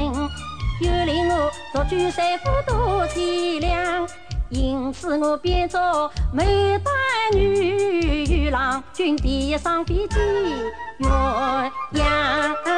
又令我独居三夫多体谅。因此我便做牡丹女郎，君别上飞机鸳鸯。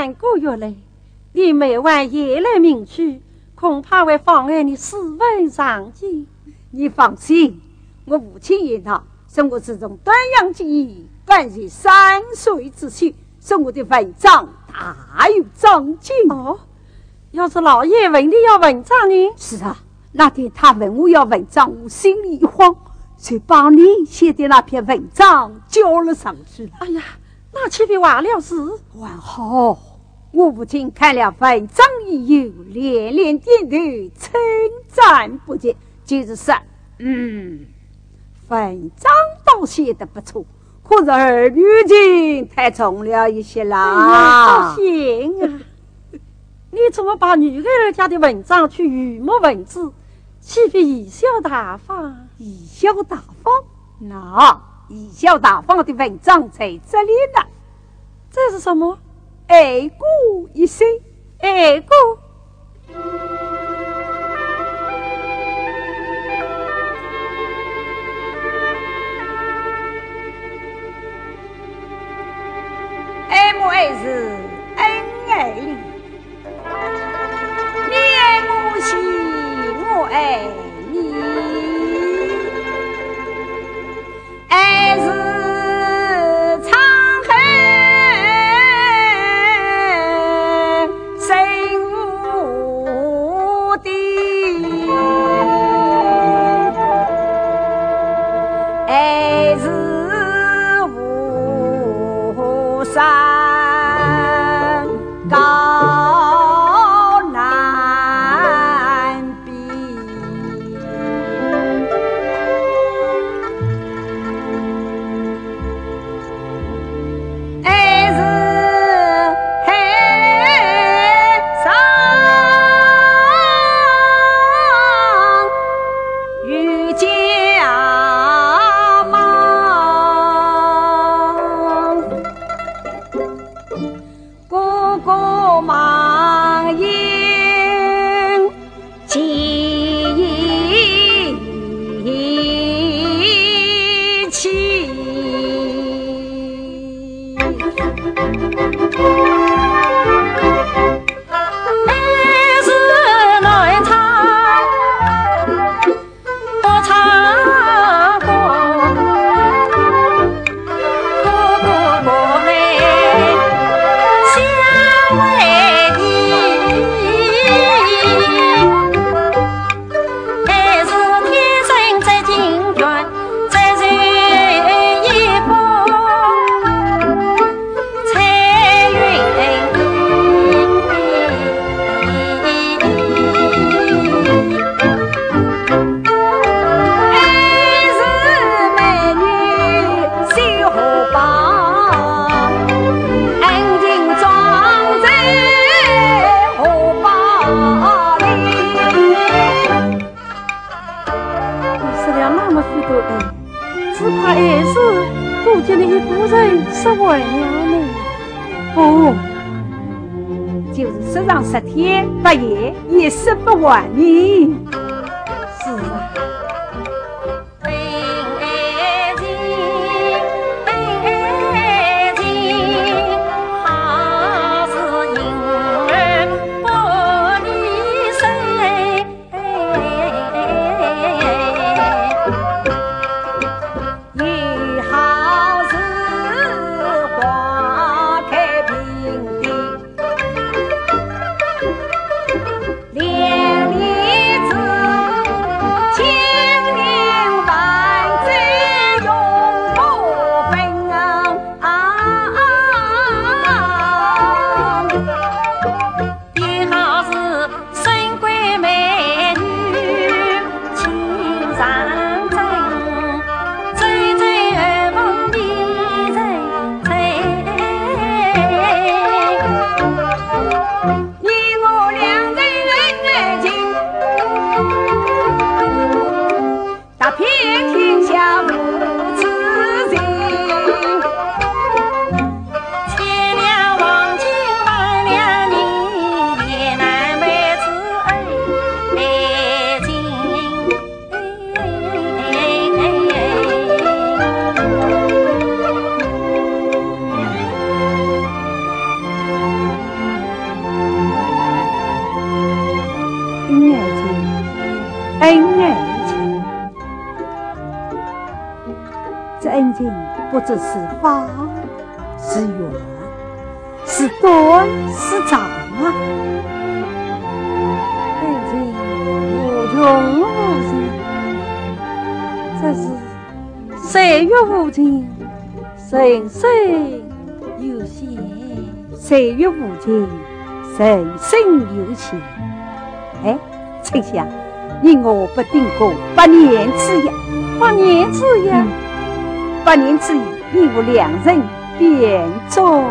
三个月来，你每晚夜来明去，恐怕会妨碍你试问上进。你放心，我父亲一道，是我自从端阳之役，凡是三岁之前，说我的文章大有长进。哦，要是老爷问你要文章呢？是啊，那天他问我要文章，我心里一慌，就把你写的那篇文章交了上去了。哎呀！那岂非完了事？还好，我父亲看了文章以后，连连点头，称赞不绝，就是说，嗯，文章倒写的不错，可是儿女情太重了一些啦。行啊，你怎么把女儿家的文章去语墨文字，岂非贻笑大方？贻笑大方，那。贻笑大方的文章在这里呢，这是什么？爱过一生，爱过。爱慕爱是恩爱，你爱我心，我爱。世不 appeared. Eh? 或者是法是缘，是短是长啊！爱情无穷无尽，这是岁月无情，人生有限；岁月无情，人生有限。哎，丞相，你我不定过百年之约，百年之约，万年之余。你我两人便作，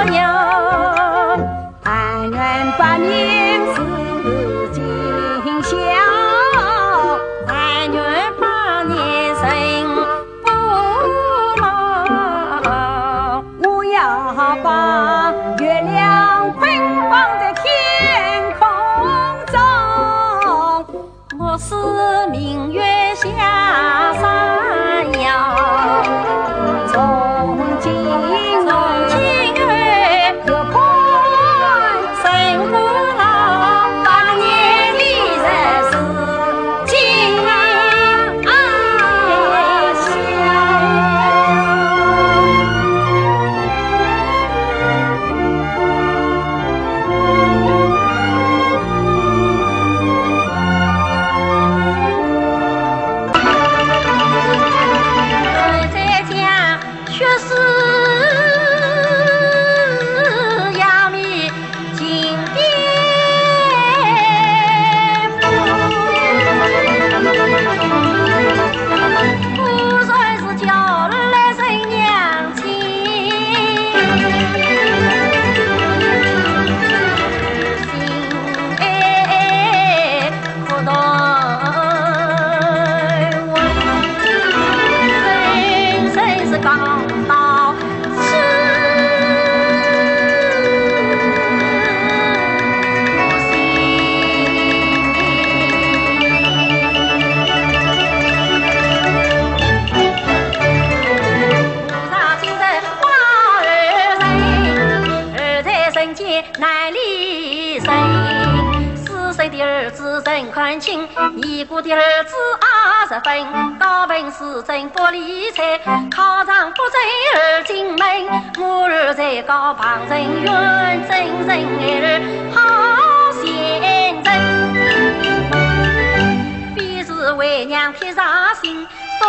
안녕. 高本事真不理睬，考场不正而进门，我儿在高旁人远真人儿好贤人，非是为娘贴上心，多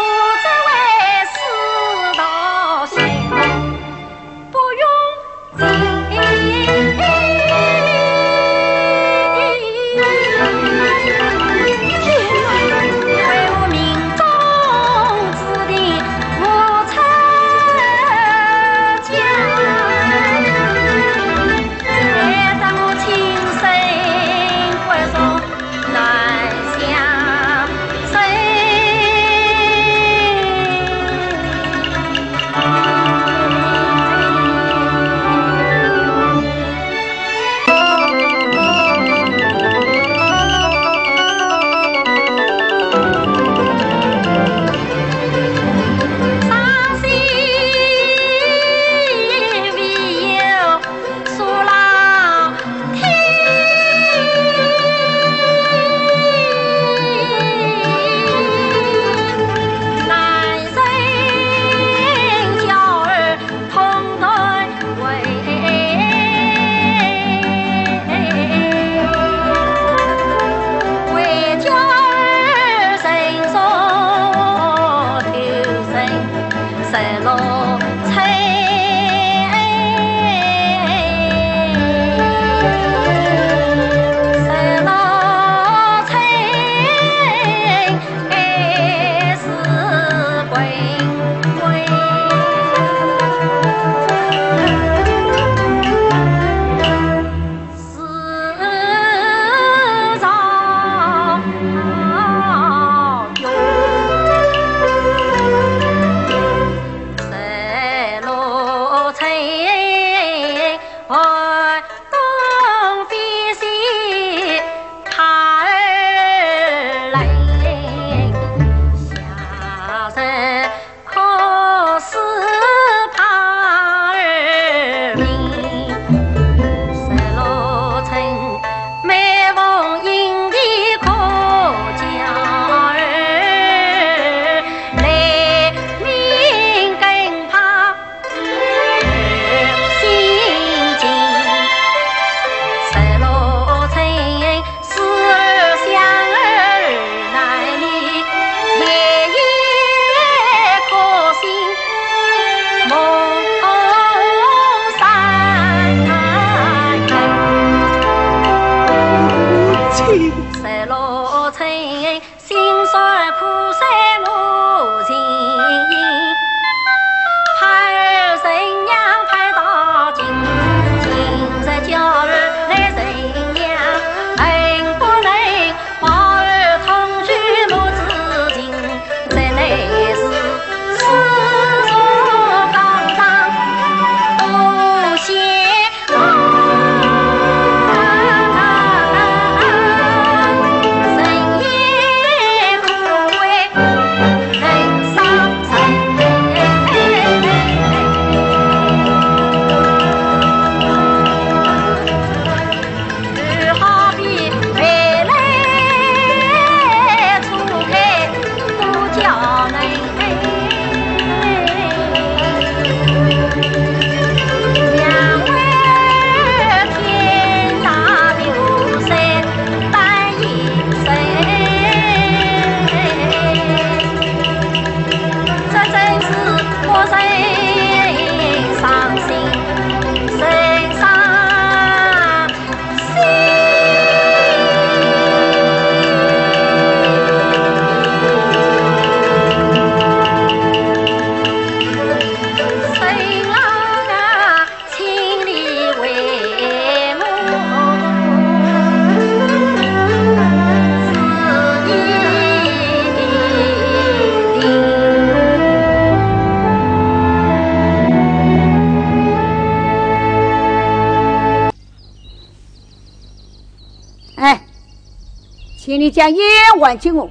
将烟还给我。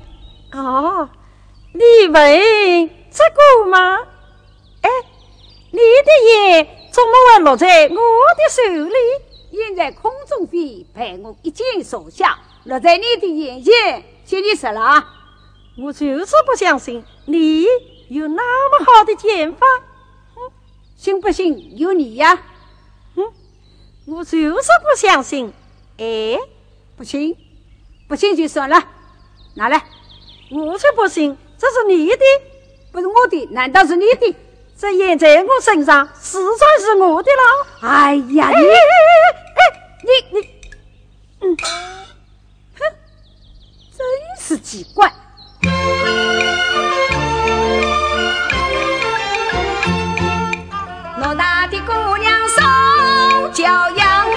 哦，你问这个吗？哎，你的眼怎么会落在我的手里？烟在空中飞，被我一箭射下，落在你的眼前，请你死了，我就是不相信你有那么好的剑法。信不信由你呀。嗯，我就是不相信。哎，不信，不信就算了，拿来。我才不信，这是你的，不是我的，难道是你的？这眼在我身上，实在是我的了。哎呀，你，你你，嗯，哼，真是奇怪。偌大的姑娘受教养，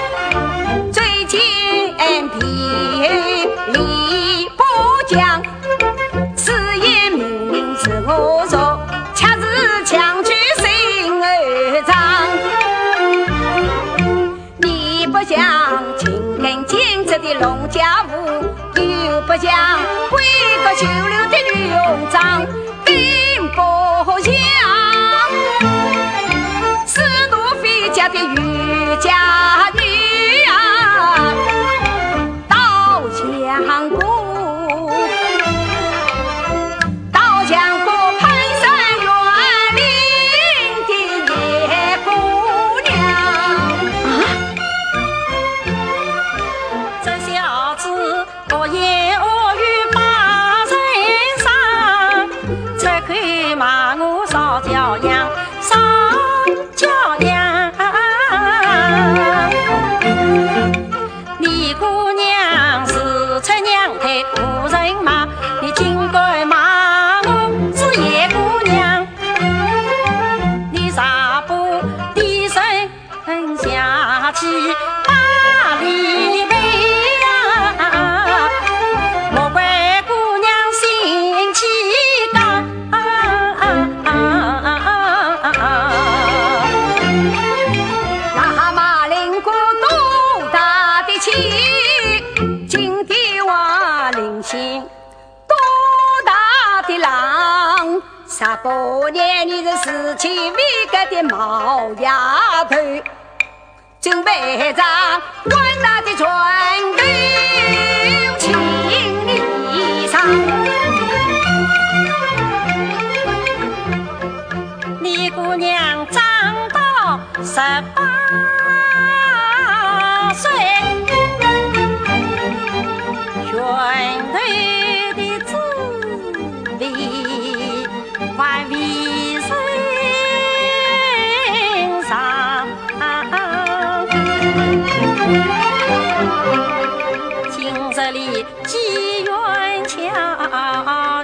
多大的狼？十八年你是十七米高的毛丫头，准备着伟大的转变，请你上。你姑娘长到十八。里几员巧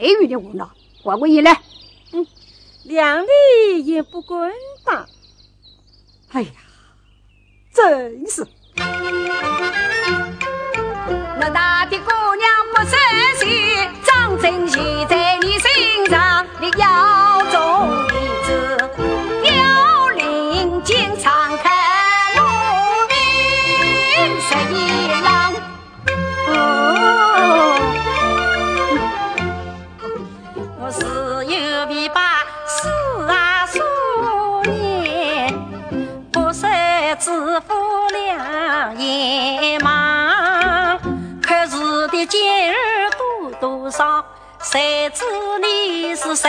谁与你无闹？还我一来。嗯，两里也不滚当。哎呀，真是。那大的姑娘不识趣，张真喜你是十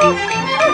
Música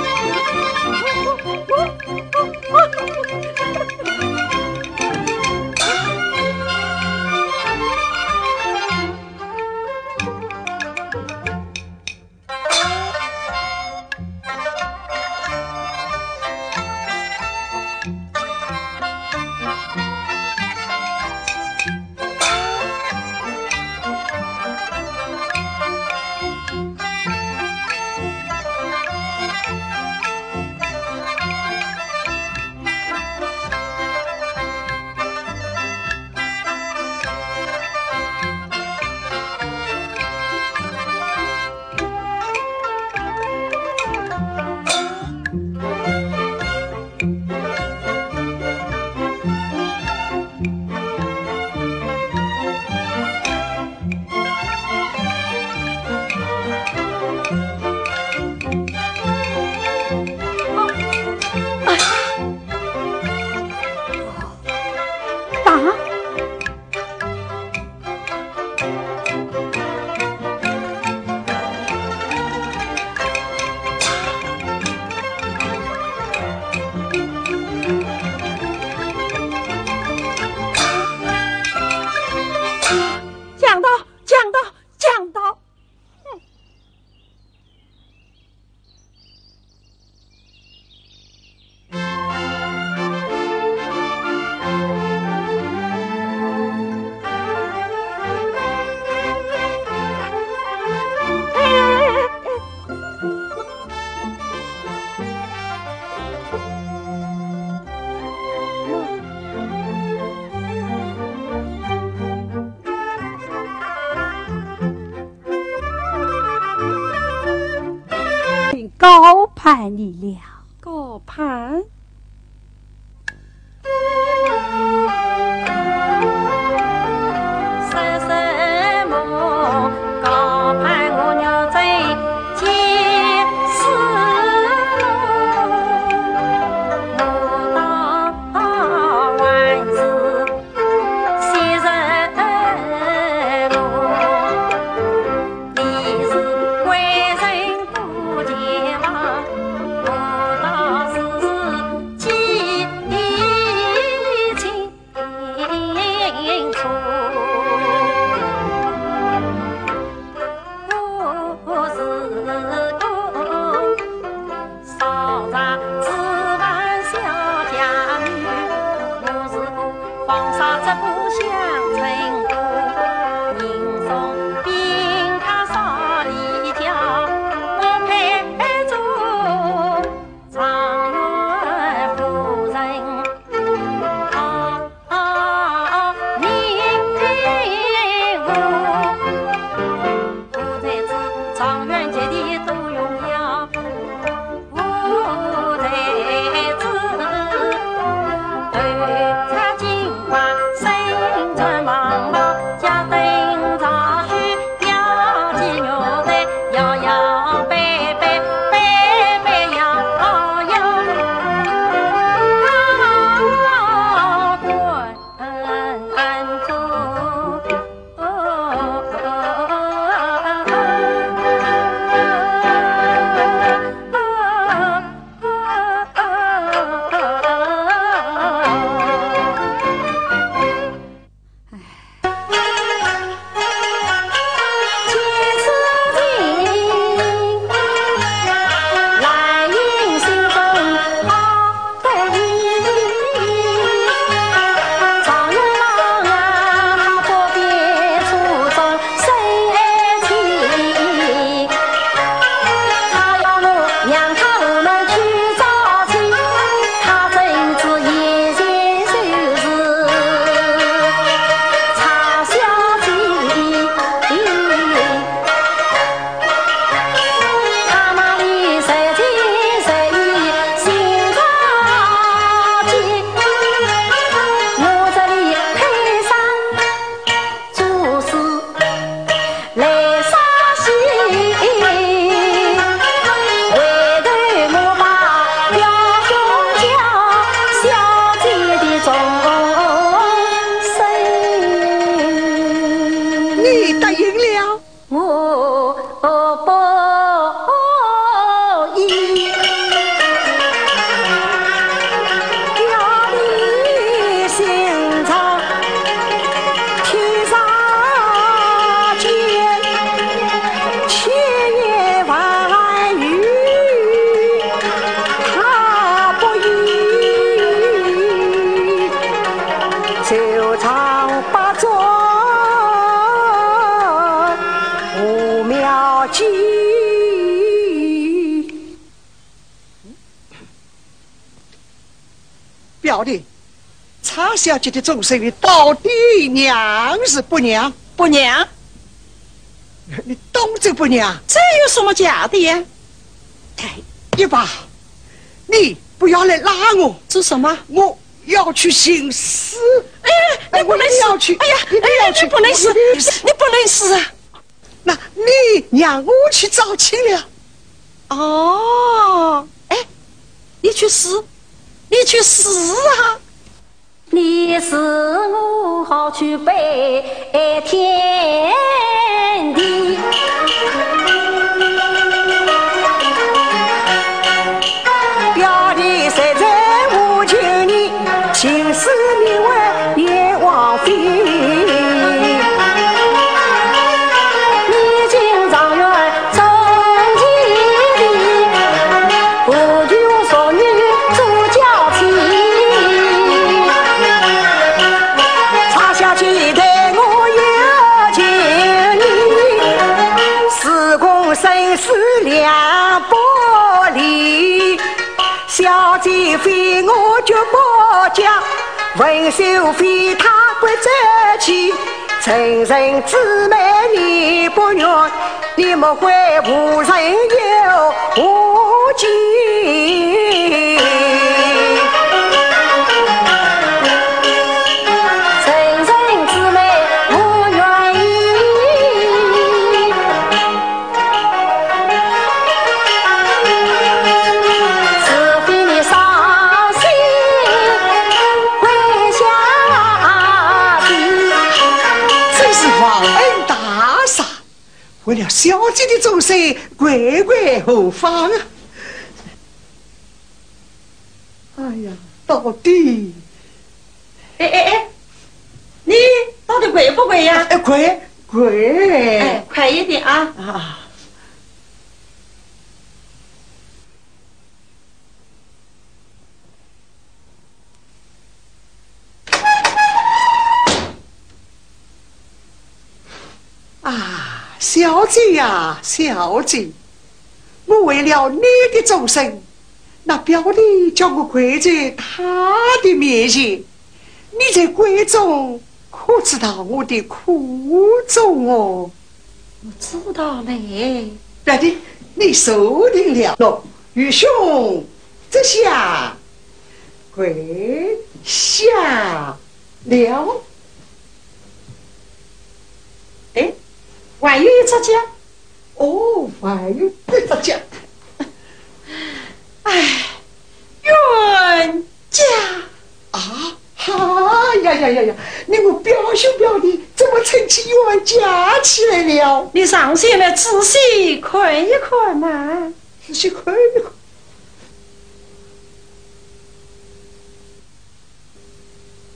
小姐的终身到底娘是不娘？不娘？你懂这不娘？这有什么假的呀？哎，一把，你不要来拉我！做什么？我要去行尸！哎，你不能要去！哎呀，你不要去！不能死！你不能死啊！那你让我去找亲了。哦，哎，你去死！你去死啊！是我好去拜天。秀妃她不争气，人人姊妹你不怨，你莫怪无人有无情。为了小姐的终身，乖乖何妨啊？哎呀，到底，哎哎哎，你到底贵不贵呀？哎，贵贵，哎，快一点啊！啊。小姐呀，小姐，我为了你的终身，那表弟叫我跪在他的面前，你在闺中可知道我的苦衷哦？我知道嘞，表弟，你受定了。喏，玉兄，这下跪下了。还有一只脚，哦，还有一只脚。哎，冤家啊！哈呀呀呀呀！你我表兄表弟怎么成起冤家起来了？你上前来仔细看一看嘛，仔细看一看。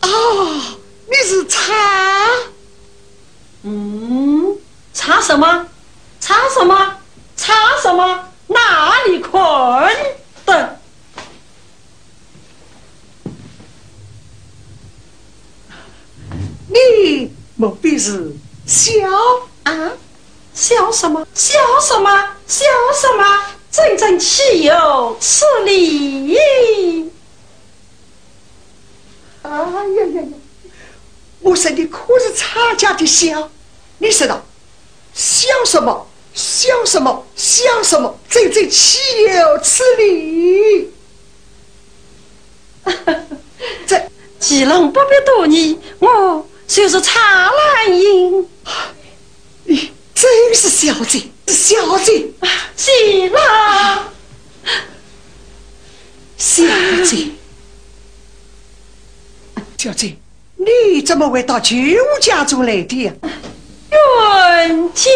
啊，你是查？嗯。查什么？查什么？查什么？哪里困的？你莫必是笑啊？笑什么？笑什么？笑什么？真正岂有此理！哎呀呀呀！我说你可是差家的笑，你知道。笑什么？笑什么？笑什么？真正岂有此理！这既然不必多言，我就是茶兰英。你真是小姐，小姐，既然小姐，小姐，你怎么会到舅家中来的呀？冤家。